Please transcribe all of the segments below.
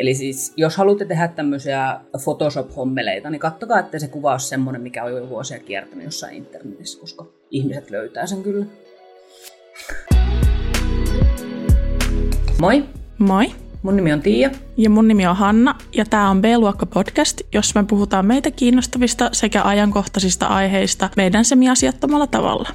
Eli siis, jos haluatte tehdä tämmöisiä Photoshop-hommeleita, niin kattokaa, että se kuva on semmoinen, mikä on jo vuosia kiertänyt jossain internetissä, koska ihmiset löytää sen kyllä. Moi! Moi! Mun nimi on Tiia. Ja mun nimi on Hanna, ja tämä on B-luokka podcast, jossa me puhutaan meitä kiinnostavista sekä ajankohtaisista aiheista meidän semiasiattomalla tavalla.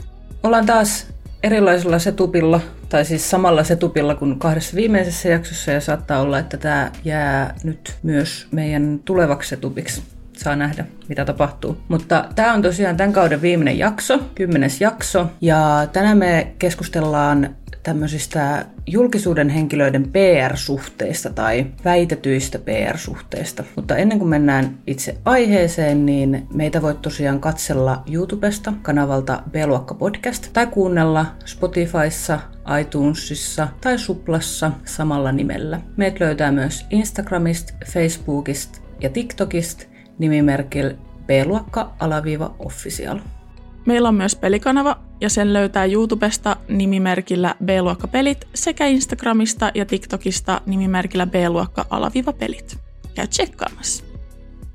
Ollaan taas erilaisella setupilla, tai siis samalla setupilla kuin kahdessa viimeisessä jaksossa, ja saattaa olla, että tämä jää nyt myös meidän tulevaksi setupiksi. Saa nähdä, mitä tapahtuu. Mutta tämä on tosiaan tämän kauden viimeinen jakso, kymmenes jakso, ja tänään me keskustellaan tämmöisistä julkisuuden henkilöiden PR-suhteista tai väitetyistä PR-suhteista. Mutta ennen kuin mennään itse aiheeseen, niin meitä voit tosiaan katsella YouTubesta kanavalta B-luokka podcast tai kuunnella Spotifyssa, iTunesissa tai Suplassa samalla nimellä. Meitä löytää myös Instagramista, Facebookista ja TikTokista nimimerkillä B-luokka-official. Meillä on myös pelikanava ja sen löytää YouTubesta nimimerkillä B-luokka-pelit sekä Instagramista ja TikTokista nimimerkillä B-luokka-pelit. Käy tsekkaamassa.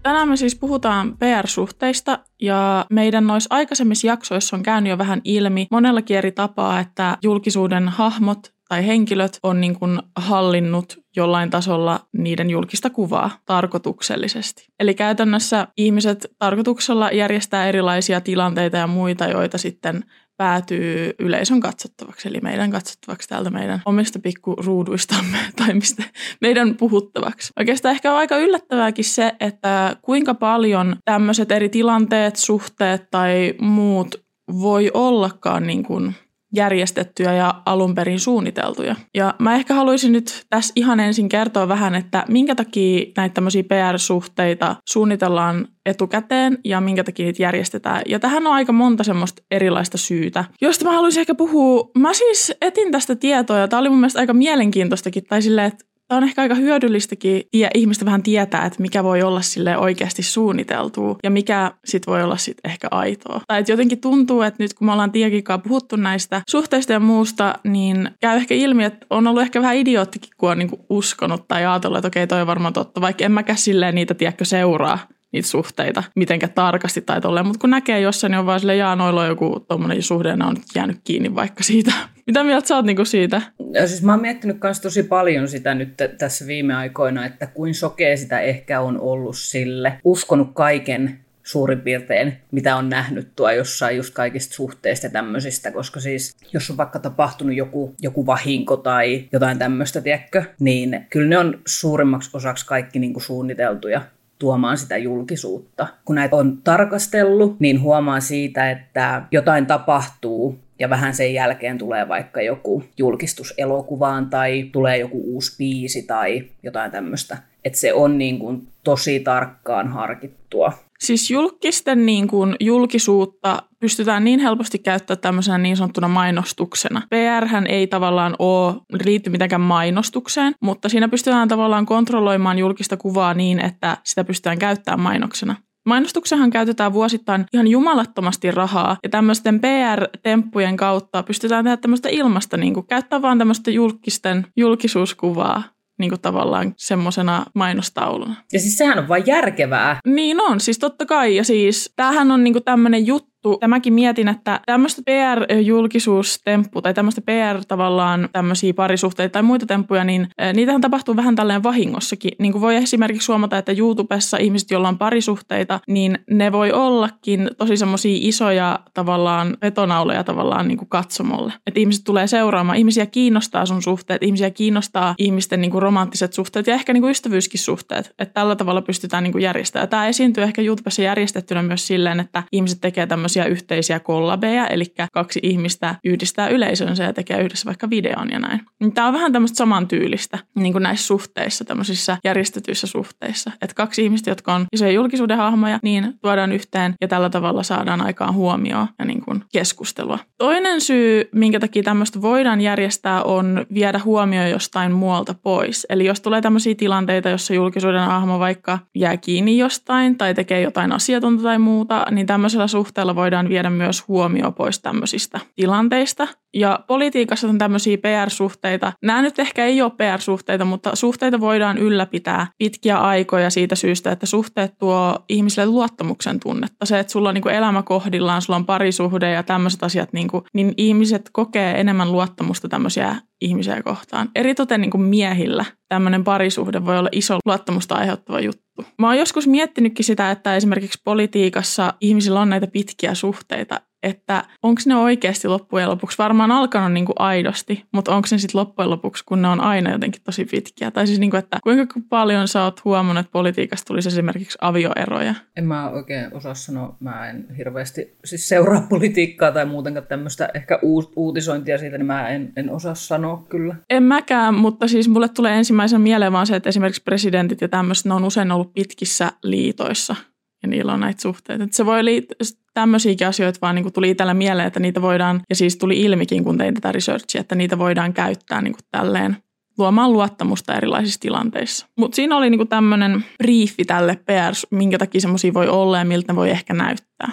Tänään me siis puhutaan PR-suhteista ja meidän noissa aikaisemmissa jaksoissa on käynyt jo vähän ilmi monellakin eri tapaa, että julkisuuden hahmot tai henkilöt on niin kuin hallinnut jollain tasolla niiden julkista kuvaa tarkoituksellisesti. Eli käytännössä ihmiset tarkoituksella järjestää erilaisia tilanteita ja muita, joita sitten päätyy yleisön katsottavaksi, eli meidän katsottavaksi täältä meidän omista pikkuruuduistamme tai mistä meidän puhuttavaksi. Oikeastaan ehkä on aika yllättävääkin se, että kuinka paljon tämmöiset eri tilanteet, suhteet tai muut voi ollakaan niin kuin järjestettyjä ja alun perin suunniteltuja. Ja mä ehkä haluaisin nyt tässä ihan ensin kertoa vähän, että minkä takia näitä tämmöisiä PR-suhteita suunnitellaan etukäteen ja minkä takia niitä järjestetään. Ja tähän on aika monta semmoista erilaista syytä, josta mä haluaisin ehkä puhua. Mä siis etin tästä tietoa ja tämä oli mun mielestä aika mielenkiintoistakin, tai silleen, että Tämä on ehkä aika hyödyllistäkin ja ihmistä vähän tietää, että mikä voi olla sille oikeasti suunniteltua ja mikä sit voi olla sit ehkä aitoa. Tai että jotenkin tuntuu, että nyt kun me ollaan Tiekikaa puhuttu näistä suhteista ja muusta, niin käy ehkä ilmi, että on ollut ehkä vähän idioottikin, kun on niinku uskonut tai ajatellut, että okei, toi on varmaan totta, vaikka en mäkään silleen niitä, tiedäkö, seuraa niitä suhteita mitenkä tarkasti tai tolleen. Mutta kun näkee jossain, niin on vaan silleen, jaa, noilla on joku tuommoinen suhde, on jäänyt kiinni vaikka siitä. Mitä mieltä sä oot niinku siitä? Ja siis mä oon miettinyt myös tosi paljon sitä nyt tässä viime aikoina, että kuin sokea sitä ehkä on ollut sille. Uskonut kaiken suurin piirtein, mitä on nähnyt tuo jossain just kaikista suhteista ja tämmöisistä, koska siis jos on vaikka tapahtunut joku, joku vahinko tai jotain tämmöistä, tiedätkö, niin kyllä ne on suurimmaksi osaksi kaikki niin kuin suunniteltuja tuomaan sitä julkisuutta. Kun näitä on tarkastellut, niin huomaa siitä, että jotain tapahtuu ja vähän sen jälkeen tulee vaikka joku julkistus elokuvaan tai tulee joku uusi biisi tai jotain tämmöistä. Että se on niin kuin tosi tarkkaan harkittua. Siis julkisten niin kuin, julkisuutta pystytään niin helposti käyttämään tämmöisenä niin sanottuna mainostuksena. PR ei tavallaan ole, liitty mitenkään mainostukseen, mutta siinä pystytään tavallaan kontrolloimaan julkista kuvaa niin, että sitä pystytään käyttämään mainoksena. Mainostuksenhan käytetään vuosittain ihan jumalattomasti rahaa ja tämmöisten PR-temppujen kautta pystytään tehdä tämmöistä ilmasta, niin kuin käyttää vaan tämmöistä julkisten julkisuuskuvaa niin kuin tavallaan semmoisena mainostauluna. Ja siis sehän on vain järkevää. Niin on, siis totta kai. Ja siis tämähän on niin kuin tämmöinen juttu, juttu. Ja mäkin mietin, että tämmöistä PR-julkisuustemppu tai tämmöistä PR tavallaan tämmöisiä parisuhteita tai muita temppuja, niin niitähän tapahtuu vähän tälleen vahingossakin. Niin kuin voi esimerkiksi huomata, että YouTubessa ihmiset, joilla on parisuhteita, niin ne voi ollakin tosi semmoisia isoja tavallaan vetonauleja tavallaan niin kuin katsomolle. Että ihmiset tulee seuraamaan, ihmisiä kiinnostaa sun suhteet, ihmisiä kiinnostaa ihmisten niin kuin romanttiset suhteet ja ehkä niin kuin ystävyyskin suhteet. Että tällä tavalla pystytään niin kuin järjestämään. Tämä esiintyy ehkä YouTubessa järjestettynä myös silleen, että ihmiset tekee tämmöisiä tämmöisiä yhteisiä kollabeja, eli kaksi ihmistä yhdistää yleisönsä ja tekee yhdessä vaikka videon ja näin. Niin Tämä on vähän tämmöistä samantyylistä niin kuin näissä suhteissa, tämmöisissä järjestetyissä suhteissa. Että kaksi ihmistä, jotka on isoja julkisuuden hahmoja, niin tuodaan yhteen ja tällä tavalla saadaan aikaan huomioon ja niin kuin keskustelua. Toinen syy, minkä takia tämmöistä voidaan järjestää, on viedä huomio jostain muualta pois. Eli jos tulee tämmöisiä tilanteita, jossa julkisuuden hahmo vaikka jää kiinni jostain tai tekee jotain asiatonta tai muuta, niin tämmöisellä suhteella voidaan viedä myös huomio pois tämmöisistä tilanteista. Ja politiikassa on tämmöisiä PR-suhteita. Nämä nyt ehkä ei ole PR-suhteita, mutta suhteita voidaan ylläpitää pitkiä aikoja siitä syystä, että suhteet tuo ihmisille luottamuksen tunnetta. Se, että sulla on niin kuin elämä kohdillaan, sulla on parisuhde ja tämmöiset asiat, niin, kuin, niin ihmiset kokee enemmän luottamusta tämmöisiä ihmisiä kohtaan. Eritoten niin kuin miehillä tämmöinen parisuhde voi olla iso luottamusta aiheuttava juttu. Mä oon joskus miettinytkin sitä, että esimerkiksi politiikassa ihmisillä on näitä pitkiä suhteita, että onko ne oikeasti loppujen lopuksi varmaan alkanut niin kuin aidosti, mutta onko ne sitten loppujen lopuksi, kun ne on aina jotenkin tosi pitkiä. Tai siis niin kuin, että kuinka paljon sä oot huomannut, että politiikasta tulisi esimerkiksi avioeroja? En mä oikein osaa sanoa, mä en hirveästi siis seuraa politiikkaa tai muutenkaan tämmöistä ehkä uutisointia siitä, niin mä en, en osaa sanoa kyllä. En mäkään, mutta siis mulle tulee ensimmäisen mieleen vaan se, että esimerkiksi presidentit ja tämmöiset, ne on usein ollut pitkissä liitoissa ja niillä on näitä suhteita. Että se voi liittyä, tämmöisiäkin asioita vaan niin kuin tuli itsellä mieleen, että niitä voidaan, ja siis tuli ilmikin, kun tein tätä researchia, että niitä voidaan käyttää niin kuin tälleen luomaan luottamusta erilaisissa tilanteissa. Mutta siinä oli niinku tämmöinen briefi tälle PR, minkä takia semmoisia voi olla ja miltä ne voi ehkä näyttää.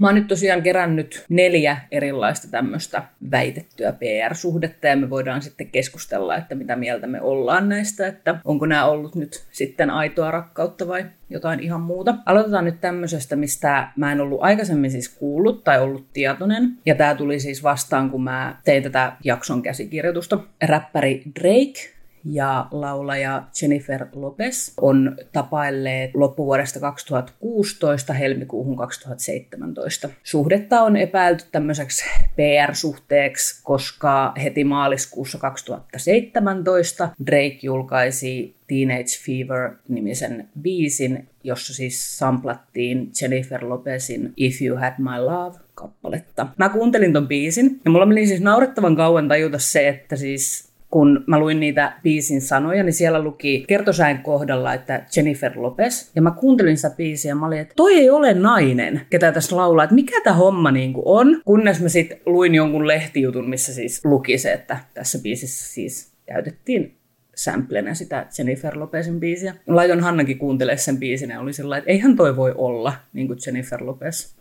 Mä oon nyt tosiaan kerännyt neljä erilaista tämmöistä väitettyä PR-suhdetta ja me voidaan sitten keskustella, että mitä mieltä me ollaan näistä, että onko nämä ollut nyt sitten aitoa rakkautta vai jotain ihan muuta. Aloitetaan nyt tämmöisestä, mistä mä en ollut aikaisemmin siis kuullut tai ollut tietoinen. Ja tämä tuli siis vastaan, kun mä tein tätä jakson käsikirjoitusta. Räppäri Drake ja laulaja Jennifer Lopez on tapailleet loppuvuodesta 2016 helmikuuhun 2017. Suhdetta on epäilty tämmöiseksi PR-suhteeksi, koska heti maaliskuussa 2017 Drake julkaisi Teenage Fever-nimisen biisin, jossa siis samplattiin Jennifer Lopezin If You Had My Love kappaletta. Mä kuuntelin ton biisin ja mulla meni siis naurettavan kauan tajuta se, että siis kun mä luin niitä biisin sanoja, niin siellä luki kertosäin kohdalla, että Jennifer Lopez. Ja mä kuuntelin sitä biisiä ja mä olin, että toi ei ole nainen, ketä tässä laulaa, että mikä tämä homma niinku on. Kunnes mä sitten luin jonkun lehtijutun, missä siis luki se, että tässä biisissä siis käytettiin samplenä sitä Jennifer Lopezin biisiä. Laiton Hannakin kuuntelee sen biisin ja oli sellainen, että eihän toi voi olla niin kuin Jennifer Lopez.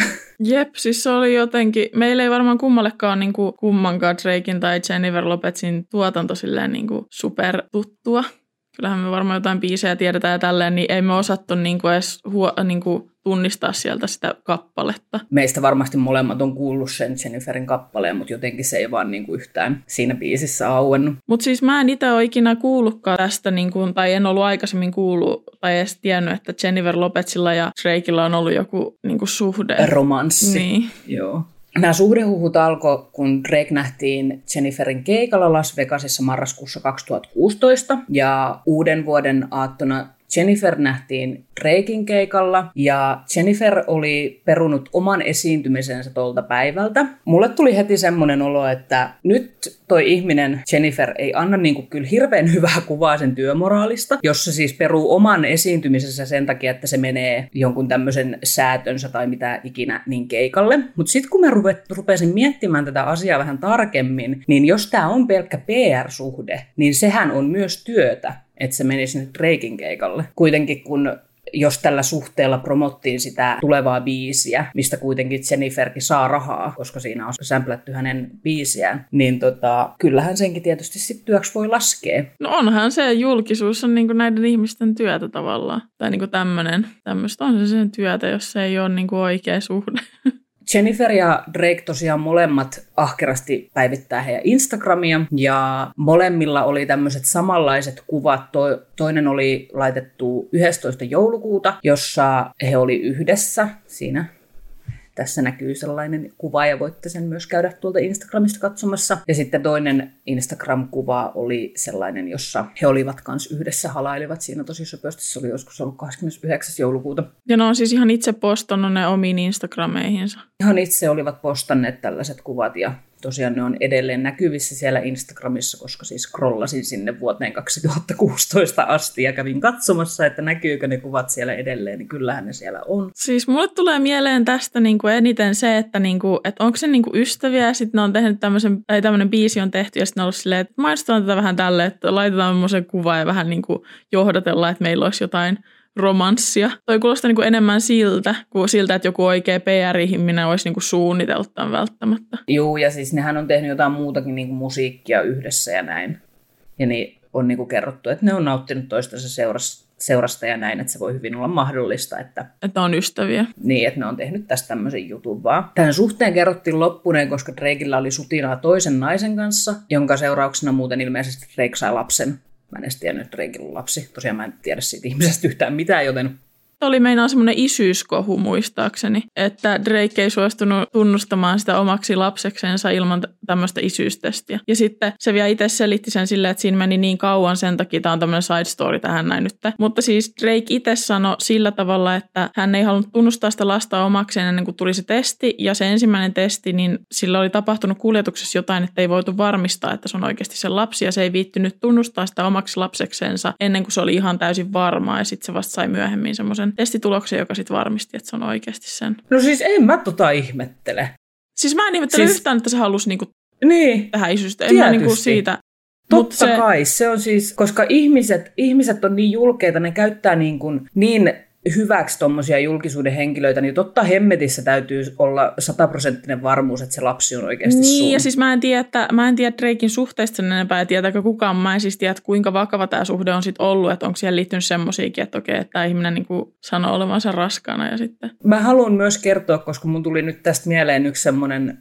Jep, siis se oli jotenkin, meillä ei varmaan kummallekaan niin kuin kummankaan Drakein tai Jennifer Lopezin tuotanto silleen niin kuin super tuttua. Kyllähän me varmaan jotain biisejä tiedetään ja tälleen, niin ei me osattu niin kuin edes huo, niin kuin tunnistaa sieltä sitä kappaletta. Meistä varmasti molemmat on kuullut sen Jenniferin kappaleen, mutta jotenkin se ei vaan niin kuin yhtään siinä biisissä auennut. Mutta siis mä en itse ole ikinä kuullutkaan tästä, niin kuin, tai en ollut aikaisemmin kuullut tai edes tiennyt, että Jennifer Lopezilla ja Drakeilla on ollut joku niin kuin suhde. Romanssi. Niin. Joo. Nämä suhdehuhut alkoi, kun Drake nähtiin Jenniferin keikalla Las Vegasissa marraskuussa 2016 ja uuden vuoden aattona Jennifer nähtiin Drakein keikalla ja Jennifer oli perunut oman esiintymisensä tuolta päivältä. Mulle tuli heti semmoinen olo, että nyt toi ihminen Jennifer ei anna niinku kyllä hirveän hyvää kuvaa sen työmoraalista, jos se siis peruu oman esiintymisensä sen takia, että se menee jonkun tämmöisen säätönsä tai mitä ikinä niin keikalle. Mutta sitten kun mä rupesin miettimään tätä asiaa vähän tarkemmin, niin jos tämä on pelkkä PR-suhde, niin sehän on myös työtä että se menisi nyt Drakein keikalle. Kuitenkin kun jos tällä suhteella promottiin sitä tulevaa biisiä, mistä kuitenkin Jenniferkin saa rahaa, koska siinä on sämplätty hänen biisiään, niin tota, kyllähän senkin tietysti sitten työksi voi laskea. No onhan se, julkisuus on niinku näiden ihmisten työtä tavallaan. Tai niinku tämmöinen, tämmöistä on se sen työtä, jos se ei ole niinku oikea suhde. Jennifer ja Drake tosiaan molemmat ahkerasti päivittää heidän Instagramia ja molemmilla oli tämmöiset samanlaiset kuvat. To- toinen oli laitettu 11. joulukuuta, jossa he oli yhdessä siinä tässä näkyy sellainen kuva ja voitte sen myös käydä tuolta Instagramista katsomassa. Ja sitten toinen Instagram-kuva oli sellainen, jossa he olivat kanssa yhdessä halailivat siinä tosi söpösti. Se oli joskus ollut 29. joulukuuta. Ja ne on siis ihan itse postannut ne omiin Instagrameihinsa. Ihan itse olivat postanneet tällaiset kuvat ja tosiaan ne on edelleen näkyvissä siellä Instagramissa, koska siis scrollasin sinne vuoteen 2016 asti ja kävin katsomassa, että näkyykö ne kuvat siellä edelleen, niin kyllähän ne siellä on. Siis mulle tulee mieleen tästä niin kuin eniten se, että, niin kuin, että onko se niin kuin ystäviä ja sitten ne on tehnyt tämmöisen, tai tämmöinen biisi on tehty ja sitten on ollut silleen, että mainostetaan tätä vähän tälle, että laitetaan semmoisen kuva ja vähän niin kuin johdatellaan, että meillä olisi jotain romanssia. Toi kuulostaa niin kuin enemmän siltä, kuin siltä, että joku oikea PR-ihminen olisi niin kuin suunnitellut tämän välttämättä. Juu, ja siis nehän on tehnyt jotain muutakin niin kuin musiikkia yhdessä ja näin. Ja niin on niin kuin kerrottu, että ne on nauttinut toistensa seurasta, seurasta ja näin, että se voi hyvin olla mahdollista, että... Että on ystäviä. Niin, että ne on tehnyt tästä tämmöisen jutun vaan. Tämän suhteen kerrottiin loppuneen, koska Drakeilla oli sutinaa toisen naisen kanssa, jonka seurauksena muuten ilmeisesti Drake sai lapsen. Mä en edes tiennyt, että Drakeilla lapsi. Tosiaan mä en tiedä siitä ihmisestä yhtään mitään, joten oli meinaa semmoinen isyyskohu muistaakseni, että Drake ei suostunut tunnustamaan sitä omaksi lapseksensa ilman tämmöistä isyystestiä. Ja sitten se vielä itse selitti sen silleen, että siinä meni niin kauan sen takia, tämä on tämmöinen side story tähän näin nyt. Mutta siis Drake itse sanoi sillä tavalla, että hän ei halunnut tunnustaa sitä lasta omakseen ennen kuin tuli se testi. Ja se ensimmäinen testi, niin sillä oli tapahtunut kuljetuksessa jotain, että ei voitu varmistaa, että se on oikeasti se lapsi. Ja se ei viittynyt tunnustaa sitä omaksi lapseksensa ennen kuin se oli ihan täysin varmaa. Ja sitten se vasta sai myöhemmin semmoisen semmoisen testituloksen, joka sitten varmisti, että se on oikeasti sen. No siis en mä tota ihmettele. Siis mä en ihmettele siis... yhtään, että se halusi niinku niin, tähän isyystä. En mä niinku siitä Totta se... kai, se on siis, koska ihmiset, ihmiset on niin julkeita, ne käyttää niin, kuin, niin hyväksi tuommoisia julkisuuden henkilöitä, niin totta hemmetissä täytyy olla sataprosenttinen varmuus, että se lapsi on oikeasti Niin, sun. ja siis mä en tiedä, että mä en tiedä Drakein suhteesta sen enempää, ja tietääkö kukaan, mä en siis tiedä, että kuinka vakava tämä suhde on sitten ollut, että onko siihen liittynyt semmoisiakin, että okei, että tämä ihminen niin sanoo olevansa raskaana ja sitten. Mä haluan myös kertoa, koska mun tuli nyt tästä mieleen yksi semmoinen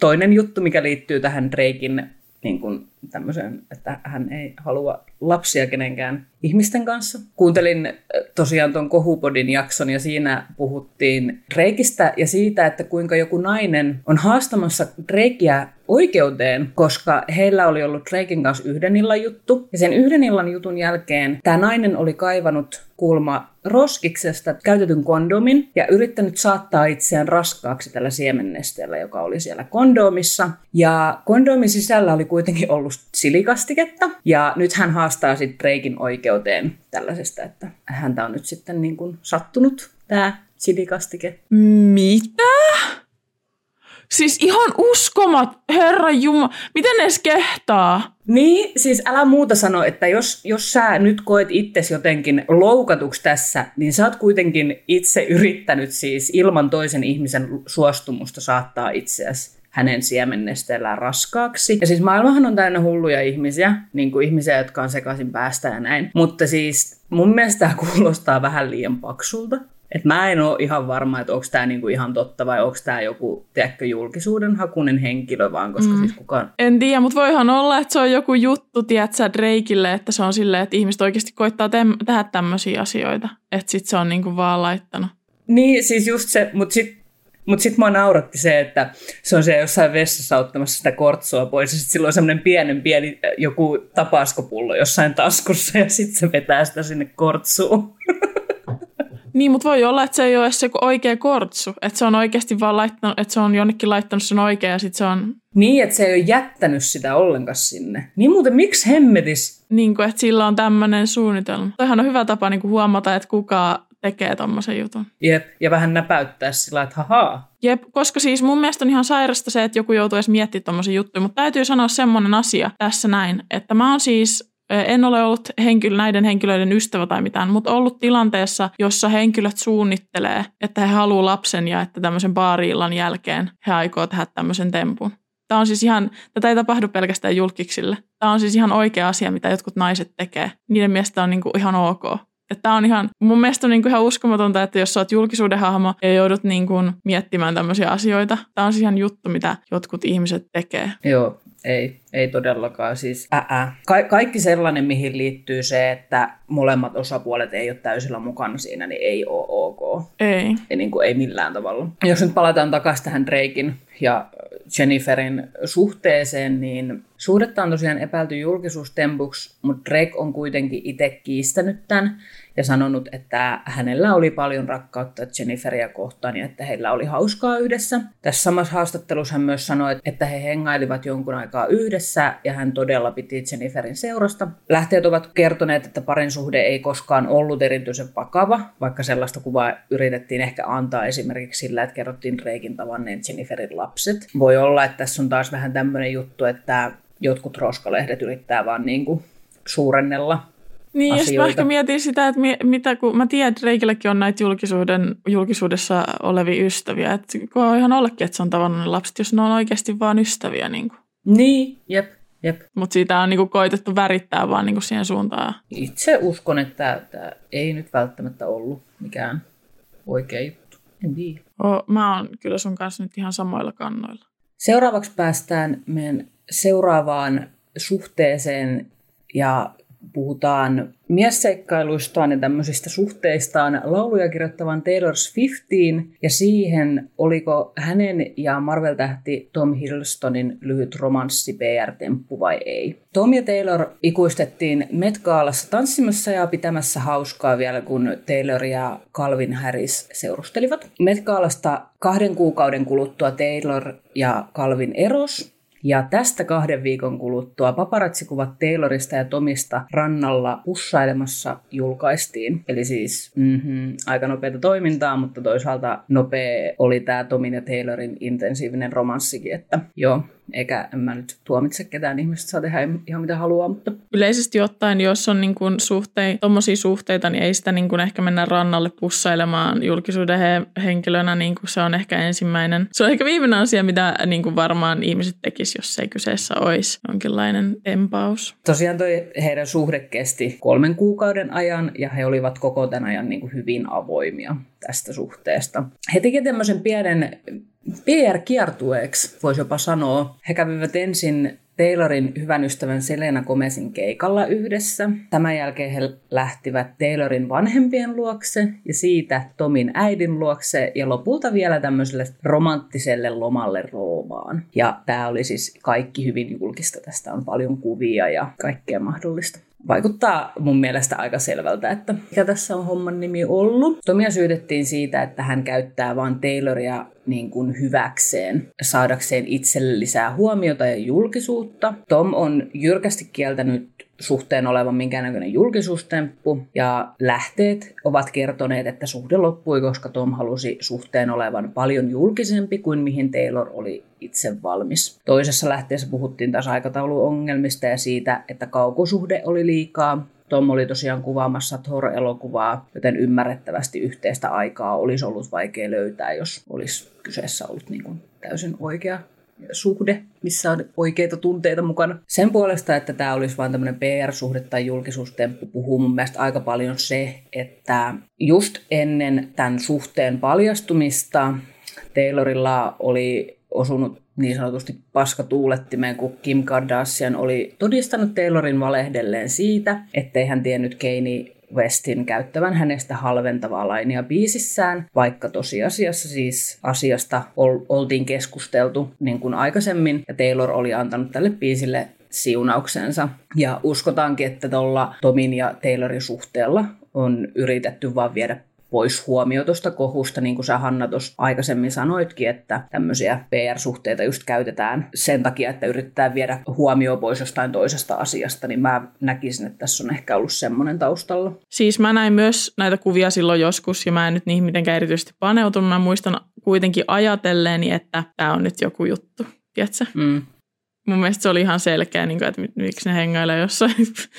toinen juttu, mikä liittyy tähän Drakein niin kuin tämmöiseen, että hän ei halua lapsia kenenkään ihmisten kanssa. Kuuntelin äh, tosiaan tuon Kohupodin jakson ja siinä puhuttiin Reikistä ja siitä, että kuinka joku nainen on haastamassa Reikiä oikeuteen, koska heillä oli ollut Reikin kanssa yhden illan juttu. Ja sen yhden illan jutun jälkeen tämä nainen oli kaivanut kulma roskiksesta käytetyn kondomin ja yrittänyt saattaa itseään raskaaksi tällä siemennesteellä, joka oli siellä kondomissa. Ja kondomin sisällä oli kuitenkin ollut silikastiketta. Ja nyt hän haastaa sitten Reikin oikeuteen tällaisesta, että häntä on nyt sitten niin kuin sattunut tämä silikastike. Mitä? Siis ihan uskomat, herra Jumala, miten edes kehtaa? Niin, siis älä muuta sano, että jos, jos sä nyt koet itsesi jotenkin loukatuksi tässä, niin sä oot kuitenkin itse yrittänyt siis ilman toisen ihmisen suostumusta saattaa itseäsi hänen siemennesteellään raskaaksi. Ja siis maailmahan on täynnä hulluja ihmisiä, niin kuin ihmisiä, jotka on sekaisin päästä ja näin. Mutta siis mun mielestä tämä kuulostaa vähän liian paksulta. Et mä en ole ihan varma, että onko tämä niinku ihan totta vai onko tämä joku, tiedätkö, julkisuuden hakunen henkilö vaan, koska mm. siis kukaan... En tiedä, mutta voihan olla, että se on joku juttu, tiedätkö, Drakeille, että se on silleen, että ihmiset oikeasti koittaa te- tehdä tämmöisiä asioita. Että sit se on niinku vaan laittanut. Niin, siis just se, mutta sitten mutta sitten mua nauratti se, että se on siellä jossain vessassa ottamassa sitä kortsua pois ja sitten sillä on semmoinen pienen pieni joku tapaskopullo jossain taskussa ja sitten se vetää sitä sinne kortsuun. Niin, mutta voi olla, että se ei ole edes joku oikea kortsu. Että se on oikeasti vaan laittanut, että se on jonnekin laittanut sen oikein ja sitten se on... Niin, että se ei ole jättänyt sitä ollenkaan sinne. Niin muuten, miksi hemmetis? Niin kuin, että sillä on tämmöinen suunnitelma. Toihan on hyvä tapa niin kuin huomata, että kuka tekee tommosen jutun. Jep, ja vähän näpäyttää sillä, että hahaa. Jep, koska siis mun mielestä on ihan sairasta se, että joku joutuu edes miettimään tommosen juttuja, mutta täytyy sanoa semmoinen asia tässä näin, että mä oon siis en ole ollut henkilö, näiden henkilöiden ystävä tai mitään, mutta ollut tilanteessa, jossa henkilöt suunnittelee, että he haluaa lapsen ja että tämmöisen baariillan jälkeen he aikoo tehdä tämmöisen tempun. Tämä on siis ihan, tätä ei tapahdu pelkästään julkiksille. Tämä on siis ihan oikea asia, mitä jotkut naiset tekee. Niiden mielestä on niin kuin ihan ok. Tämä on ihan, mun mielestä on niin kuin ihan uskomatonta, että jos sä oot julkisuuden hahmo ja joudut niin kuin miettimään tämmöisiä asioita. Tämä on siis ihan juttu, mitä jotkut ihmiset tekee. Joo, ei, ei todellakaan. Siis ää. Ka- kaikki sellainen, mihin liittyy se, että molemmat osapuolet ei ole täysillä mukana siinä, niin ei ole ok. Ei. Ja niin kuin ei millään tavalla. Jos nyt palataan takaisin tähän Drakein ja Jenniferin suhteeseen, niin suhdetta on tosiaan epäilty julkisuustempuksi, mutta Drake on kuitenkin itse kiistänyt tämän ja sanonut, että hänellä oli paljon rakkautta Jenniferia kohtaan ja että heillä oli hauskaa yhdessä. Tässä samassa haastattelussa hän myös sanoi, että he hengailivat jonkun aikaa yhdessä ja hän todella piti Jenniferin seurasta. Lähteet ovat kertoneet, että parin suhde ei koskaan ollut erityisen vakava, vaikka sellaista kuvaa yritettiin ehkä antaa esimerkiksi sillä, että kerrottiin Drakein tavanneen Jenniferin lapset. Voi olla, että tässä on taas vähän tämmöinen juttu, että jotkut roskalehdet yrittää vaan niin kuin suurennella Niin, asioita. ja ehkä mietin sitä, että mi- mitä, kun mä tiedän, että Reikillekin on näitä julkisuuden, julkisuudessa olevia ystäviä, että kun on ihan ollekin, että se on tavannut ne lapset, jos ne on oikeasti vaan ystäviä. Niin, kuin. niin jep. Jep. Mutta siitä on niinku koitettu värittää vaan niinku siihen suuntaan. Itse uskon, että tämä ei nyt välttämättä ollut mikään oikea juttu. En tiedä. Oh, mä oon kyllä sun kanssa nyt ihan samoilla kannoilla. Seuraavaksi päästään meidän seuraavaan suhteeseen ja puhutaan miesseikkailuistaan ja tämmöisistä suhteistaan lauluja kirjoittavan Taylor Swiftiin ja siihen, oliko hänen ja Marvel-tähti Tom Hiddlestonin lyhyt romanssi PR-temppu vai ei. Tom ja Taylor ikuistettiin Met Gaalassa tanssimassa ja pitämässä hauskaa vielä, kun Taylor ja Calvin Harris seurustelivat. Met Gaalasta kahden kuukauden kuluttua Taylor ja Calvin eros ja tästä kahden viikon kuluttua paparatsikuvat Taylorista ja Tomista rannalla pussailemassa julkaistiin. Eli siis mm-hmm, aika nopeata toimintaa, mutta toisaalta nopea oli tämä Tomin ja Taylorin intensiivinen romanssikin, että joo, eikä en mä nyt tuomitse ketään ihmistä, saa tehdä ihan mitä haluaa. Mutta... Yleisesti ottaen, jos on niin kuin suhtei, tommosia suhteita, niin ei sitä niin kuin ehkä mennä rannalle pussailemaan julkisuuden he, henkilönä, niin kuin se on ehkä ensimmäinen. Se on ehkä viimeinen asia, mitä niin kuin varmaan ihmiset tekis, jos ei kyseessä olisi jonkinlainen tempaus. Tosiaan toi heidän suhde kesti kolmen kuukauden ajan ja he olivat koko tämän ajan niin kuin hyvin avoimia tästä suhteesta. He tekivät tämmöisen pienen PR-kiertueeksi, voisi jopa sanoa. He kävivät ensin Taylorin hyvän ystävän Selena Gomezin keikalla yhdessä. Tämän jälkeen he lähtivät Taylorin vanhempien luokse ja siitä Tomin äidin luokse ja lopulta vielä tämmöiselle romanttiselle lomalle Roomaan. Ja tämä oli siis kaikki hyvin julkista. Tästä on paljon kuvia ja kaikkea mahdollista vaikuttaa mun mielestä aika selvältä, että mikä tässä on homman nimi ollut. Tomia syydettiin siitä, että hän käyttää vain Tayloria niin kuin hyväkseen saadakseen itselle lisää huomiota ja julkisuutta. Tom on jyrkästi kieltänyt suhteen olevan minkäännäköinen julkisuustemppu, ja lähteet ovat kertoneet, että suhde loppui, koska Tom halusi suhteen olevan paljon julkisempi kuin mihin Taylor oli itse valmis. Toisessa lähteessä puhuttiin taas aikatauluongelmista ja siitä, että kaukosuhde oli liikaa. Tom oli tosiaan kuvaamassa Thor-elokuvaa, joten ymmärrettävästi yhteistä aikaa olisi ollut vaikea löytää, jos olisi kyseessä ollut niin kuin täysin oikea suhde, missä on oikeita tunteita mukana. Sen puolesta, että tämä olisi vain tämmöinen PR-suhde tai julkisuustemppu, puhuu mun mielestä aika paljon se, että just ennen tämän suhteen paljastumista Taylorilla oli osunut niin sanotusti paskatuulettimeen, kun Kim Kardashian oli todistanut Taylorin valehdelleen siitä, ettei hän tiennyt Keini Westin käyttävän hänestä halventavaa lainia biisissään, vaikka tosiasiassa siis asiasta ol, oltiin keskusteltu niin kuin aikaisemmin, ja Taylor oli antanut tälle biisille siunauksensa. Ja uskotaankin, että tuolla Tomin ja Taylorin suhteella on yritetty vaan viedä pois huomio tuosta kohusta, niin kuin sä Hanna tuossa aikaisemmin sanoitkin, että tämmöisiä PR-suhteita just käytetään sen takia, että yritetään viedä huomio pois jostain toisesta asiasta, niin mä näkisin, että tässä on ehkä ollut semmoinen taustalla. Siis mä näin myös näitä kuvia silloin joskus, ja mä en nyt niihin mitenkään erityisesti paneutunut. Mä muistan kuitenkin ajatelleeni, että tämä on nyt joku juttu, tiedätkö? Mm mun mielestä se oli ihan selkeä, niin kuin, että miksi ne hengailee jossain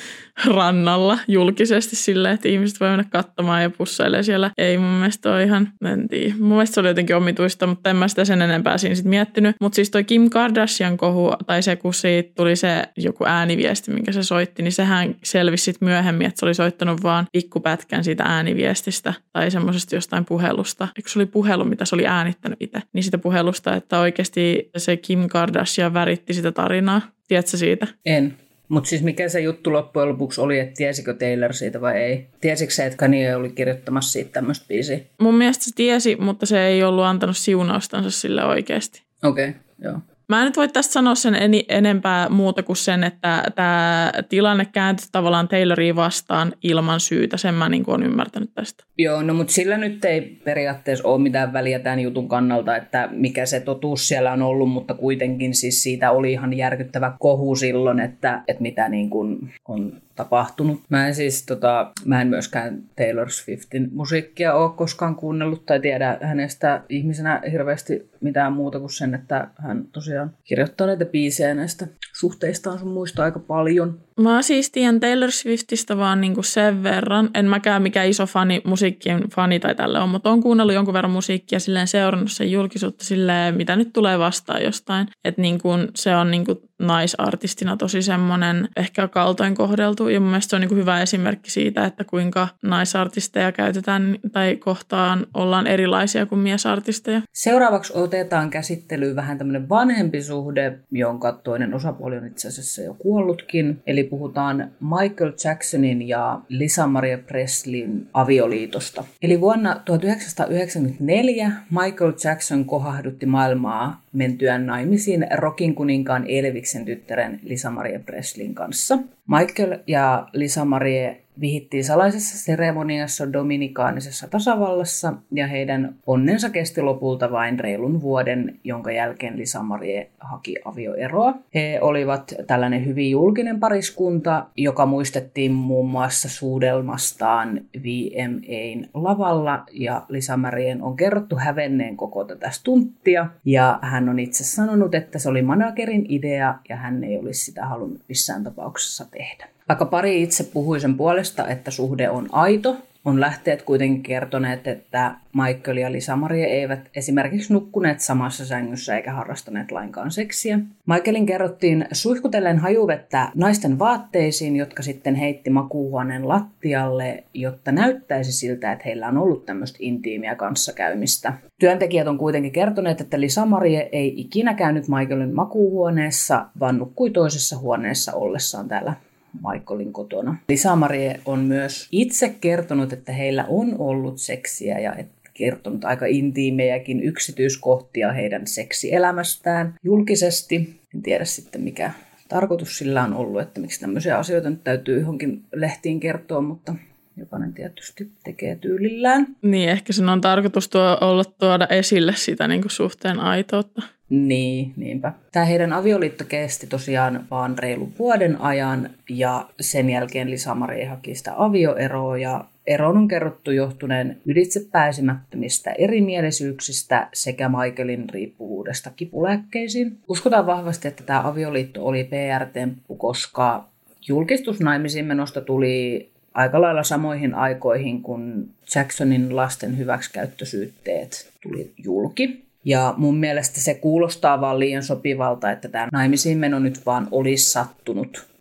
rannalla julkisesti silleen, että ihmiset voi mennä katsomaan ja pussailee siellä. Ei mun mielestä ole ihan, en tiedä. Mun mielestä se oli jotenkin omituista, mutta en mä sitä sen enempää siinä sitten miettinyt. Mutta siis toi Kim Kardashian kohu, tai se kun siitä tuli se joku ääniviesti, minkä se soitti, niin sehän selvisi sitten myöhemmin, että se oli soittanut vaan pikkupätkän siitä ääniviestistä tai semmoisesta jostain puhelusta. Eikö se oli puhelu, mitä se oli äänittänyt itse? Niin sitä puhelusta, että oikeasti se Kim Kardashian väritti sitä tarinaa. Tiedätkö siitä? En. Mutta siis mikä se juttu loppujen lopuksi oli, että tiesikö Taylor siitä vai ei? Tiesikö se, että Kanye oli kirjoittamassa siitä tämmöistä biisiä? Mun mielestä se tiesi, mutta se ei ollut antanut siunaustansa sille oikeasti. Okei, okay, joo. Mä en nyt voi tästä sanoa sen en, enempää muuta kuin sen, että tämä tilanne kääntyi tavallaan Tayloriin vastaan ilman syytä. Sen mä niin olen ymmärtänyt tästä. Joo, no mutta sillä nyt ei periaatteessa ole mitään väliä tämän jutun kannalta, että mikä se totuus siellä on ollut, mutta kuitenkin siis siitä oli ihan järkyttävä kohu silloin, että, että mitä niin kuin on tapahtunut. Mä en siis tota, mä en myöskään Taylor Swiftin musiikkia ole koskaan kuunnellut tai tiedä hänestä ihmisenä hirveästi mitään muuta kuin sen, että hän tosiaan kirjoittaa näitä biisejä näistä suhteistaan sun muista aika paljon. Mä siis tiedän Taylor Swiftistä vaan niinku sen verran. En mäkään mikään iso fani, musiikkien fani tai tälle on, mutta on kuunnellut jonkun verran musiikkia silleen seurannut sen julkisuutta silleen, mitä nyt tulee vastaan jostain. Että niinku se on niinku naisartistina tosi semmoinen ehkä kaltoin kohdeltu. Ja mun mielestä se on niinku hyvä esimerkki siitä, että kuinka naisartisteja käytetään tai kohtaan ollaan erilaisia kuin miesartisteja. Seuraavaksi otetaan käsittelyyn vähän tämmöinen vanhempi suhde, jonka toinen osapuoli on itse asiassa jo kuollutkin. Eli puhutaan Michael Jacksonin ja Lisa Maria Presleyn avioliitosta. Eli vuonna 1994 Michael Jackson kohahdutti maailmaa mentyään naimisiin Rokin kuninkaan Elviksen tyttären Lisa Maria Presleyn kanssa. Michael ja Lisa Marie vihittiin salaisessa seremoniassa Dominikaanisessa tasavallassa ja heidän onnensa kesti lopulta vain reilun vuoden, jonka jälkeen Lisa Marie haki avioeroa. He olivat tällainen hyvin julkinen pariskunta, joka muistettiin muun muassa suudelmastaan VMAn lavalla ja Lisa Marien on kerrottu hävenneen koko tätä stunttia ja hän on itse sanonut, että se oli managerin idea ja hän ei olisi sitä halunnut missään tapauksessa tehdä. Vaikka pari itse puhui sen puolesta, että suhde on aito, on lähteet kuitenkin kertoneet, että Michael ja Lisa Marie eivät esimerkiksi nukkuneet samassa sängyssä eikä harrastaneet lainkaan seksiä. Michaelin kerrottiin suihkutellen hajuvettä naisten vaatteisiin, jotka sitten heitti makuuhuoneen lattialle, jotta näyttäisi siltä, että heillä on ollut tämmöistä intiimiä kanssakäymistä. Työntekijät on kuitenkin kertoneet, että Lisa Marie ei ikinä käynyt Michaelin makuuhuoneessa, vaan nukkui toisessa huoneessa ollessaan täällä Michaelin kotona. Lisa Marie on myös itse kertonut, että heillä on ollut seksiä ja että kertonut aika intiimejäkin yksityiskohtia heidän seksielämästään julkisesti. En tiedä sitten mikä tarkoitus sillä on ollut, että miksi tämmöisiä asioita nyt täytyy johonkin lehtiin kertoa, mutta jokainen tietysti tekee tyylillään. Niin, ehkä sen on tarkoitus tuo, olla tuoda esille sitä niin kuin suhteen aitoutta. Niin, niinpä. Tämä heidän avioliitto kesti tosiaan vaan reilu vuoden ajan ja sen jälkeen Lisa Marie haki sitä avioeroa ja Eron on kerrottu johtuneen ylitsepääsemättömistä erimielisyyksistä sekä Michaelin riippuvuudesta kipulääkkeisiin. Uskotaan vahvasti, että tämä avioliitto oli PR-temppu, koska julkistus naimisiin menosta tuli aika lailla samoihin aikoihin, kun Jacksonin lasten hyväksikäyttösyytteet tuli julki. Ja mun mielestä se kuulostaa vaan liian sopivalta, että tämä naimisiin meno nyt vaan olisi sattunut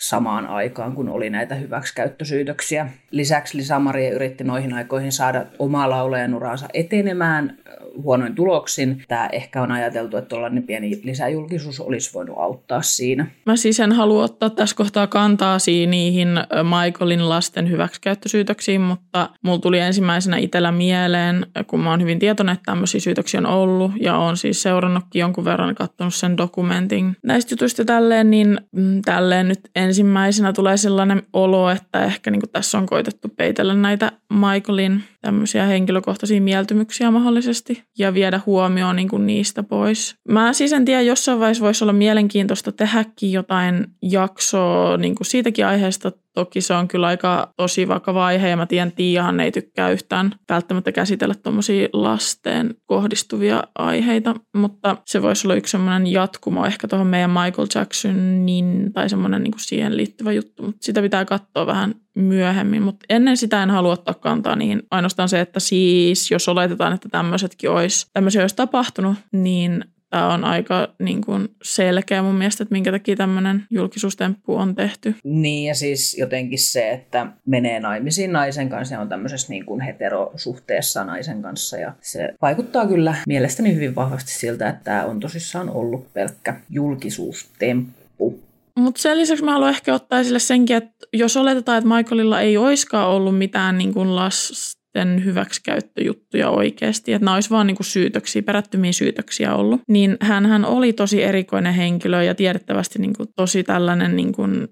samaan aikaan, kun oli näitä hyväksikäyttösyytöksiä. Lisäksi Lisa Maria yritti noihin aikoihin saada omaa laulajan uraansa etenemään huonoin tuloksin. Tämä ehkä on ajateltu, että tuollainen pieni lisäjulkisuus olisi voinut auttaa siinä. Mä siis en halua ottaa tässä kohtaa kantaa niihin Michaelin lasten hyväksikäyttösyytöksiin, mutta mulla tuli ensimmäisenä itsellä mieleen, kun mä oon hyvin tietoinen, että tämmöisiä syytöksiä on ollut ja on siis seurannutkin jonkun verran katsonut sen dokumentin näistä jutuista tälleen, niin mm, tälleen nyt ensimmäisenä tulee sellainen olo, että ehkä niin tässä on koitettu peitellä näitä Michaelin tämmöisiä henkilökohtaisia mieltymyksiä mahdollisesti ja viedä huomioon niin kuin niistä pois. Mä siis en tiedä, jossain vaiheessa voisi olla mielenkiintoista tehdäkin jotain jaksoa niin kuin siitäkin aiheesta Toki se on kyllä aika tosi vakava aihe ja mä tiedän, Tiiahan ei tykkää yhtään välttämättä käsitellä tuommoisia lasteen kohdistuvia aiheita, mutta se voisi olla yksi semmoinen jatkumo ehkä tuohon meidän Michael Jacksonin tai semmoinen niin siihen liittyvä juttu, mutta sitä pitää katsoa vähän myöhemmin, mutta ennen sitä en halua ottaa kantaa niihin. Ainoastaan se, että siis jos oletetaan, että tämmöisetkin olisi, tämmöisiä olisi tapahtunut, niin tämä on aika niin kuin selkeä mun mielestä, että minkä takia tämmöinen julkisuustemppu on tehty. Niin ja siis jotenkin se, että menee naimisiin naisen kanssa ja on tämmöisessä niin kuin heterosuhteessa naisen kanssa ja se vaikuttaa kyllä mielestäni hyvin vahvasti siltä, että tämä on tosissaan ollut pelkkä julkisuustemppu. Mutta sen lisäksi mä haluan ehkä ottaa esille senkin, että jos oletetaan, että Michaelilla ei oiskaan ollut mitään niin kuin lasta, sitten hyväksikäyttöjuttuja oikeasti, että nämä olisi vaan niin kuin syytöksiä, perättömiä syytöksiä ollut, niin hän oli tosi erikoinen henkilö ja tiedettävästi niin kuin tosi tällainen niin kuin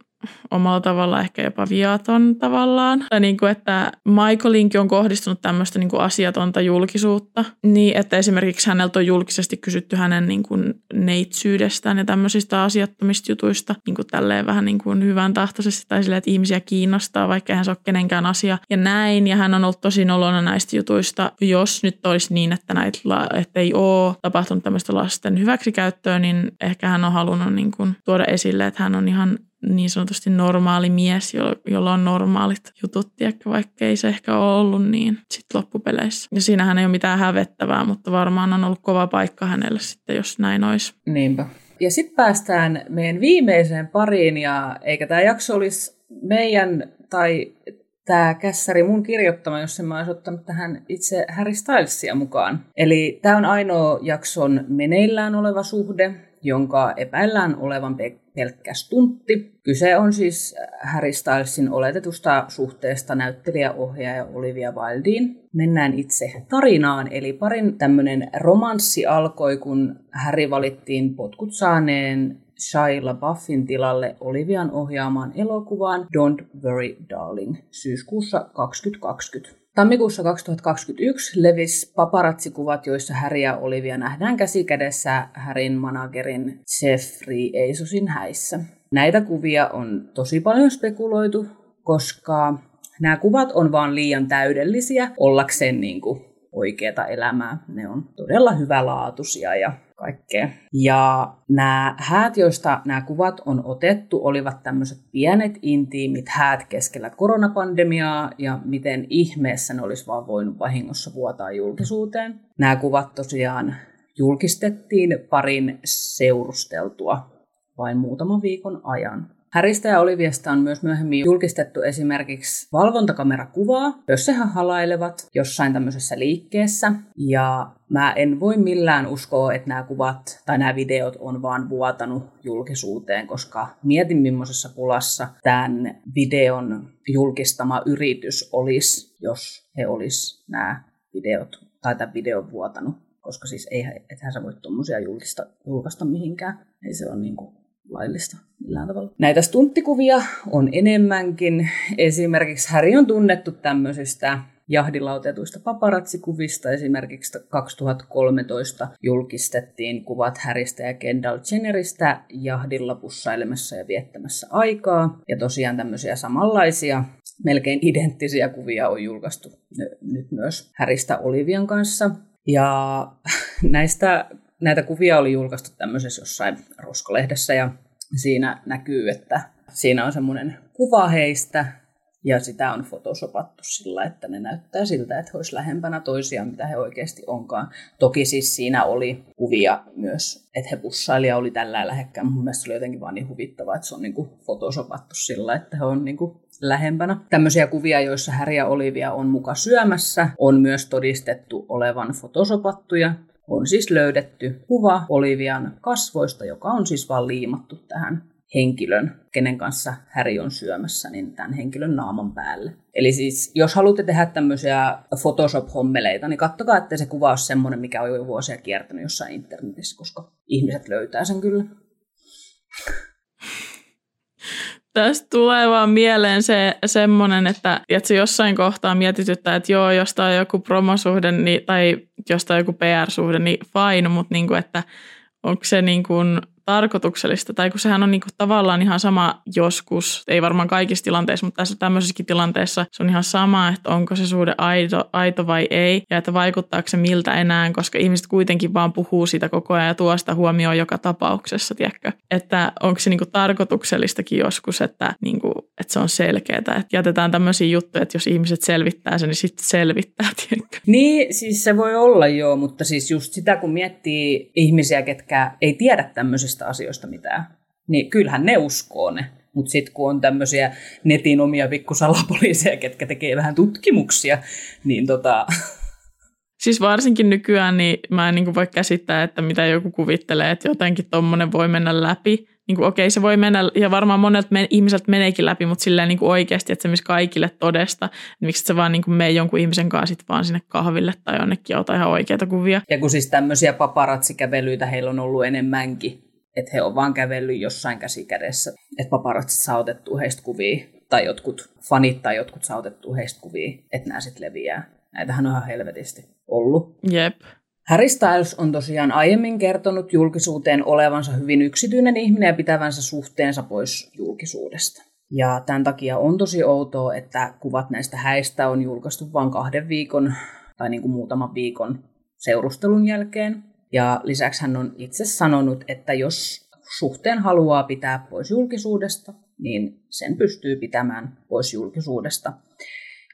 omalla tavalla ehkä jopa viaton tavallaan. Tai niin kuin, että Michaelinkin on kohdistunut tämmöistä niin kuin asiatonta julkisuutta. Niin, että esimerkiksi häneltä on julkisesti kysytty hänen niin kuin neitsyydestään ja tämmöisistä asiattomista jutuista. Niin kuin tälleen vähän niin kuin hyvän tahtoisesti tai silleen, että ihmisiä kiinnostaa, vaikka hän se ole kenenkään asia. Ja näin. Ja hän on ollut tosi nolona näistä jutuista. Jos nyt olisi niin, että, näitä, että ei ole tapahtunut tämmöistä lasten hyväksikäyttöä, niin ehkä hän on halunnut niin kuin tuoda esille, että hän on ihan niin sanotusti normaali mies, jo, jolla on normaalit jutut, tiedäkö, vaikka ei se ehkä ole ollut niin sit loppupeleissä. Ja siinähän ei ole mitään hävettävää, mutta varmaan on ollut kova paikka hänelle sitten, jos näin olisi. Niinpä. Ja sitten päästään meidän viimeiseen pariin, ja eikä tämä jakso olisi meidän tai tämä kässäri mun kirjoittama, jos en mä olisi ottanut tähän itse Harry Stylesia mukaan. Eli tämä on ainoa jakson meneillään oleva suhde, jonka epäillään olevan pelkkä stuntti. Kyse on siis Harry Stylesin oletetusta suhteesta näyttelijäohjaaja Olivia Wildeen. Mennään itse tarinaan, eli parin tämmöinen romanssi alkoi, kun Harry valittiin potkut saaneen Shia LaBeoufin tilalle Olivian ohjaamaan elokuvaan Don't Worry Darling syyskuussa 2020. Tammikuussa 2021 levisi paparatsikuvat, joissa Harry ja Olivia nähdään käsikädessä Härin managerin Jeffrey Eisosin häissä. Näitä kuvia on tosi paljon spekuloitu, koska nämä kuvat on vaan liian täydellisiä ollakseen niin kuin oikeata elämää. Ne on todella hyvälaatuisia ja kaikkea. Ja nämä häät, joista nämä kuvat on otettu, olivat tämmöiset pienet intiimit häät keskellä koronapandemiaa ja miten ihmeessä ne olisi vaan voinut vahingossa vuotaa julkisuuteen. Nämä kuvat tosiaan julkistettiin parin seurusteltua vain muutaman viikon ajan. Häristä ja Oliviasta on myös myöhemmin julkistettu esimerkiksi valvontakamerakuvaa, jossa he halailevat jossain tämmöisessä liikkeessä. Ja mä en voi millään uskoa, että nämä kuvat tai nämä videot on vaan vuotanut julkisuuteen, koska mietin millaisessa pulassa tämän videon julkistama yritys olisi, jos he olisi nämä videot tai tämän videon vuotanut. Koska siis ei, ethän sä voi tuommoisia julkaista mihinkään. Ei se ole niin kuin laillista millään tavalla. Näitä stunttikuvia on enemmänkin. Esimerkiksi Häri on tunnettu tämmöisistä jahdilla otetuista paparatsikuvista. Esimerkiksi 2013 julkistettiin kuvat Häristä ja Kendall Jenneristä jahdilla pussailemassa ja viettämässä aikaa. Ja tosiaan tämmöisiä samanlaisia, melkein identtisiä kuvia on julkaistu nyt myös Häristä Olivian kanssa. Ja näistä näitä kuvia oli julkaistu tämmöisessä jossain roskolehdessä ja siinä näkyy, että siinä on semmoinen kuva heistä ja sitä on fotosopattu sillä, että ne näyttää siltä, että he olisivat lähempänä toisiaan, mitä he oikeasti onkaan. Toki siis siinä oli kuvia myös, että he pussailija oli tällä lähekkään. Mun mielestä se oli jotenkin vaan niin huvittavaa, että se on niin kuin fotosopattu sillä, että he on niin kuin lähempänä. Tämmöisiä kuvia, joissa Häri ja Olivia on muka syömässä, on myös todistettu olevan fotosopattuja on siis löydetty kuva Olivian kasvoista, joka on siis vaan liimattu tähän henkilön, kenen kanssa Häri on syömässä, niin tämän henkilön naaman päälle. Eli siis, jos haluatte tehdä tämmöisiä Photoshop-hommeleita, niin kattokaa, että se kuva on semmoinen, mikä on jo vuosia kiertänyt jossain internetissä, koska ihmiset löytää sen kyllä. Tästä tulee vaan mieleen se semmoinen, että, että jossain kohtaa mietityttää, että joo, jos tämä on joku promosuhde niin, tai jos tämä on joku PR-suhde, niin fine, mutta niin kuin, että onko se niin kuin tarkoituksellista, tai kun sehän on niinku tavallaan ihan sama joskus, ei varmaan kaikissa tilanteissa, mutta tässä tämmöisessäkin tilanteessa se on ihan sama, että onko se suhde aito, aito vai ei, ja että vaikuttaako se miltä enää, koska ihmiset kuitenkin vaan puhuu siitä koko ajan ja tuo sitä huomioon joka tapauksessa, tiedätkö? Että onko se niinku tarkoituksellistakin joskus, että, niinku, että se on selkeää, että jätetään tämmöisiä juttuja, että jos ihmiset selvittää sen, niin sitten selvittää, tiedätkö? Niin, siis se voi olla joo, mutta siis just sitä, kun miettii ihmisiä, ketkä ei tiedä tämmöisestä tämmöisistä asioista mitään. Niin kyllähän ne uskoo ne. Mutta sitten kun on tämmöisiä netin omia pikkusalapoliiseja, ketkä tekee vähän tutkimuksia, niin tota... Siis varsinkin nykyään niin mä en niin voi käsittää, että mitä joku kuvittelee, että jotenkin tommonen voi mennä läpi. Niin kuin, okei, se voi mennä, ja varmaan monet men, ihmiset meneekin läpi, mutta silleen niin kuin oikeasti, että se myös kaikille todesta. Niin miksi se vaan niin kuin mene jonkun ihmisen kanssa sit vaan sinne kahville tai jonnekin ja ota ihan oikeita kuvia. Ja kun siis tämmöisiä paparatsikävelyitä heillä on ollut enemmänkin, että he on vaan kävellyt jossain käsikädessä, että paparatsit saa otettua heistä kuvia, tai jotkut fanit tai jotkut saa otettua heistä kuvia, että nämä sitten leviää. Näitähän on ihan helvetisti ollut. Jep. Harry Styles on tosiaan aiemmin kertonut julkisuuteen olevansa hyvin yksityinen ihminen ja pitävänsä suhteensa pois julkisuudesta. Ja tämän takia on tosi outoa, että kuvat näistä häistä on julkaistu vain kahden viikon tai niin kuin muutaman viikon seurustelun jälkeen. Ja lisäksi hän on itse sanonut, että jos suhteen haluaa pitää pois julkisuudesta, niin sen pystyy pitämään pois julkisuudesta.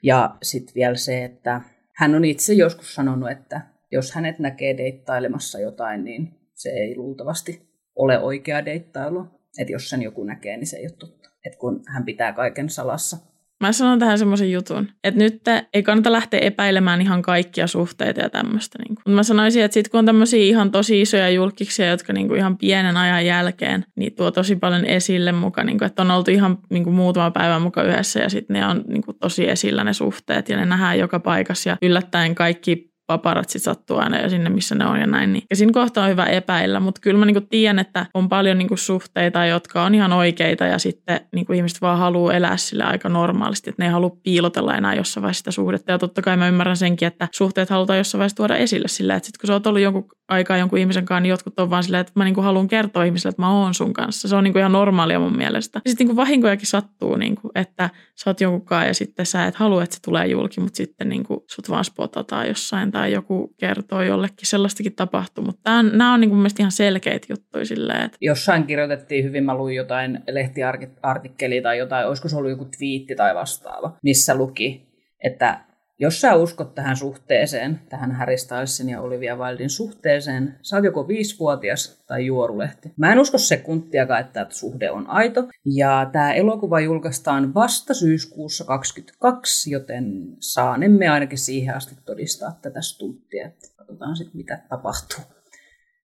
Ja sitten vielä se, että hän on itse joskus sanonut, että jos hänet näkee deittailemassa jotain, niin se ei luultavasti ole oikea deittailu. Että jos sen joku näkee, niin se ei ole totta. Että kun hän pitää kaiken salassa. Mä sanon tähän semmoisen jutun, että nyt ei kannata lähteä epäilemään ihan kaikkia suhteita ja tämmöistä. Niin mä sanoisin, että sitten kun on tämmöisiä ihan tosi isoja julkiksia, jotka niin kuin ihan pienen ajan jälkeen niin tuo tosi paljon esille mukaan, niin kuin, että on oltu ihan niin kuin muutama päivä mukaan yhdessä ja sitten ne on niin kuin tosi esillä ne suhteet ja ne nähdään joka paikassa ja yllättäen kaikki paparatsit sattuu aina jo sinne, missä ne on ja näin. Niin. Ja siinä kohtaa on hyvä epäillä, mutta kyllä mä niinku tiedän, että on paljon niinku suhteita, jotka on ihan oikeita ja sitten niinku ihmiset vaan haluaa elää sille aika normaalisti, että ne ei halua piilotella enää jossain vaiheessa sitä suhdetta. Ja totta kai mä ymmärrän senkin, että suhteet halutaan jossain vaiheessa tuoda esille sillä, että sitten kun sä oot ollut jonkun aikaa jonkun ihmisen kanssa, niin jotkut on vaan silleen, että mä niinku haluan kertoa ihmisille, että mä oon sun kanssa. Se on niinku ihan normaalia mun mielestä. Ja sitten niinku vahinkojakin sattuu, niinku, että sä oot jonkun kanssa ja sitten sä et halua, että se tulee julki, mutta sitten niinku sut vaan spotataan jossain tai joku kertoo jollekin. Sellaistakin tapahtuu, mutta nämä on niinku mun mielestä ihan selkeitä juttuja silleen, että... Jossain kirjoitettiin hyvin, mä luin jotain lehtiartikkelia tai jotain, olisiko se ollut joku twiitti tai vastaava, missä luki, että jos sä uskot tähän suhteeseen, tähän Harry Stylesin ja Olivia Wildin suhteeseen, sä oot joko viisivuotias tai juorulehti. Mä en usko sekuntiakaan, että tämä suhde on aito. Ja tämä elokuva julkaistaan vasta syyskuussa 2022, joten saanemme ainakin siihen asti todistaa tätä stunttia. Että katsotaan sitten, mitä tapahtuu,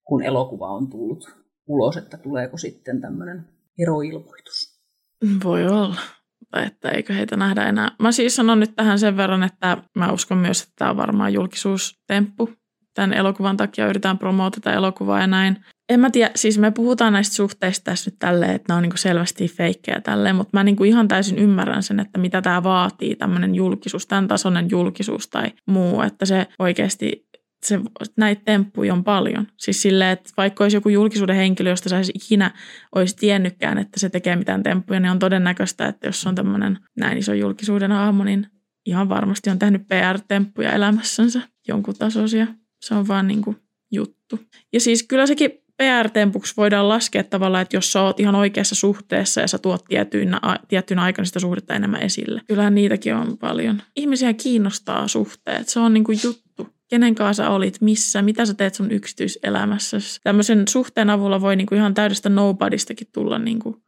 kun elokuva on tullut ulos, että tuleeko sitten tämmöinen eroilmoitus. Voi olla että eikö heitä nähdä enää. Mä siis sanon nyt tähän sen verran, että mä uskon myös, että tämä on varmaan julkisuustemppu. Tämän elokuvan takia yritetään promoota tätä elokuvaa ja näin. En mä tiedä, siis me puhutaan näistä suhteista tässä nyt tälleen, että ne on niinku selvästi feikkejä tälleen, mutta mä niinku ihan täysin ymmärrän sen, että mitä tämä vaatii, tämmöinen julkisuus, tämän tasoinen julkisuus tai muu, että se oikeasti se, näitä temppuja on paljon. Siis silleen, että vaikka olisi joku julkisuuden henkilö, josta sä ikinä olisi tiennytkään, että se tekee mitään temppuja, niin on todennäköistä, että jos on tämmöinen näin iso julkisuuden aamu, niin ihan varmasti on tehnyt PR-temppuja elämässänsä jonkun tasoisia. Se on vaan niin kuin juttu. Ja siis kyllä sekin PR-tempuksi voidaan laskea tavallaan, että jos sä oot ihan oikeassa suhteessa ja sä tuot tiettyinä, tiettyinä aikana sitä suhdetta enemmän esille. Kyllähän niitäkin on paljon. Ihmisiä kiinnostaa suhteet. Se on niin kuin juttu kenen kanssa olit, missä, mitä sä teet sun yksityiselämässä. Tämmöisen suhteen avulla voi niinku ihan täydestä nobodistakin tulla niinku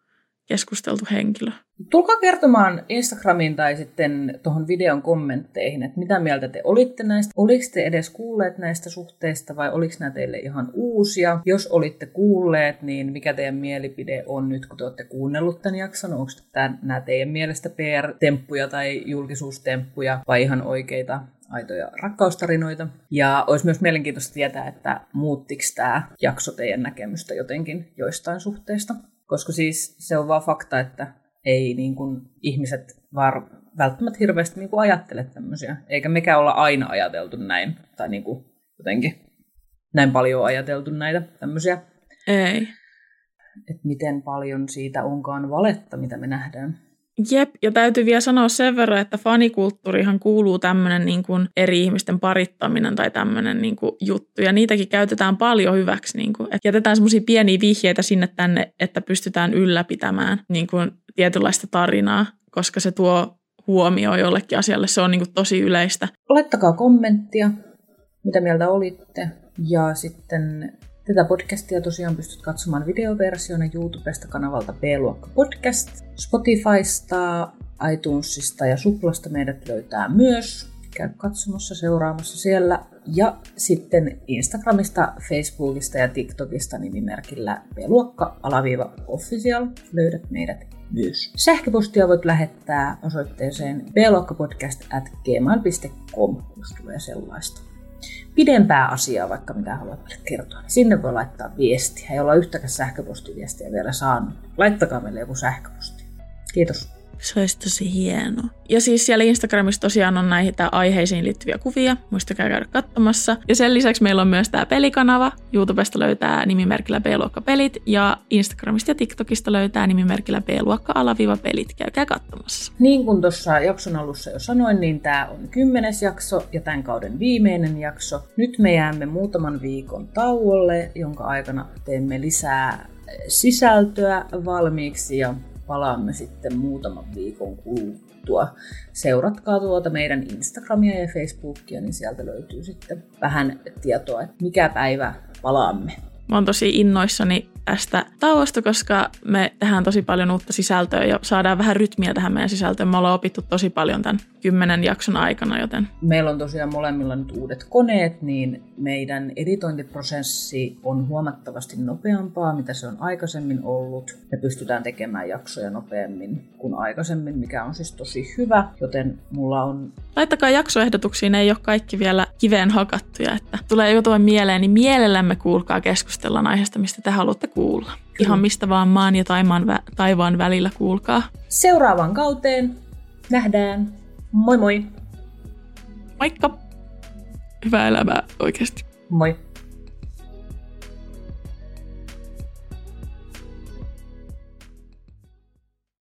keskusteltu henkilö. Tulkaa kertomaan Instagramiin tai sitten tuohon videon kommentteihin, että mitä mieltä te olitte näistä. Oliko te edes kuulleet näistä suhteista vai oliko nämä teille ihan uusia? Jos olitte kuulleet, niin mikä teidän mielipide on nyt, kun te olette kuunnellut tämän jakson? Onko nämä teidän mielestä PR-temppuja tai julkisuustemppuja vai ihan oikeita aitoja rakkaustarinoita. Ja olisi myös mielenkiintoista tietää, että muuttiko tämä jakso teidän näkemystä jotenkin joistain suhteista. Koska siis se on vaan fakta, että ei niin kuin ihmiset vaan välttämättä hirveästi niin kuin ajattele tämmöisiä. Eikä mekään olla aina ajateltu näin. Tai niin kuin jotenkin näin paljon ajateltu näitä tämmöisiä. Ei. Että miten paljon siitä onkaan valetta, mitä me nähdään. Jep, ja täytyy vielä sanoa sen verran, että fanikulttuurihan kuuluu tämmöinen niin kuin eri ihmisten parittaminen tai tämmöinen niin kuin juttu, ja niitäkin käytetään paljon hyväksi. Niin kuin, että jätetään semmoisia pieniä vihjeitä sinne tänne, että pystytään ylläpitämään niin kuin tietynlaista tarinaa, koska se tuo huomioon jollekin asialle. Se on niin kuin tosi yleistä. Laittakaa kommenttia, mitä mieltä olitte. Ja sitten Tätä podcastia tosiaan pystyt katsomaan videoversiona YouTubesta kanavalta B-luokka podcast. Spotifysta, iTunesista ja Suplasta meidät löytää myös. Käy katsomassa, seuraamassa siellä. Ja sitten Instagramista, Facebookista ja TikTokista nimimerkillä B-luokka alaviiva official löydät meidät myös. Sähköpostia voit lähettää osoitteeseen bluokkapodcast at gmail.com, jos tulee sellaista pidempää asiaa, vaikka mitä haluat meille kertoa, niin sinne voi laittaa viestiä. Ei olla yhtäkään sähköpostiviestiä vielä saanut. Laittakaa meille joku sähköposti. Kiitos. Se olisi tosi hieno. Ja siis siellä Instagramissa tosiaan on näitä aiheisiin liittyviä kuvia. Muistakaa käydä katsomassa. Ja sen lisäksi meillä on myös tämä pelikanava. YouTubesta löytää nimimerkillä B-luokka-pelit. Ja Instagramista ja TikTokista löytää nimimerkillä B-luokka-pelit. Käykää katsomassa. Niin kuin tuossa jakson alussa jo sanoin, niin tämä on kymmenes jakso ja tämän kauden viimeinen jakso. Nyt me jäämme muutaman viikon tauolle, jonka aikana teemme lisää sisältöä valmiiksi ja palaamme sitten muutaman viikon kuluttua. Seuratkaa tuota meidän Instagramia ja Facebookia, niin sieltä löytyy sitten vähän tietoa, että mikä päivä palaamme. Mä oon tosi innoissani tästä tauosta, koska me tehdään tosi paljon uutta sisältöä ja saadaan vähän rytmiä tähän meidän sisältöön. Me ollaan opittu tosi paljon tämän kymmenen jakson aikana, joten... Meillä on tosiaan molemmilla nyt uudet koneet, niin meidän editointiprosessi on huomattavasti nopeampaa, mitä se on aikaisemmin ollut. Me pystytään tekemään jaksoja nopeammin kuin aikaisemmin, mikä on siis tosi hyvä, joten mulla on... Laittakaa jaksoehdotuksiin, ei ole kaikki vielä kiveen hakattuja, että tulee jotain mieleen, niin mielellämme kuulkaa keskustellaan aiheesta, mistä te haluatte kuulla. Ihan mistä vaan maan ja taivaan, vä- taivaan välillä kuulkaa. Seuraavaan kauteen nähdään. Moi moi! Moikka! Hyvää elämää oikeasti. Moi!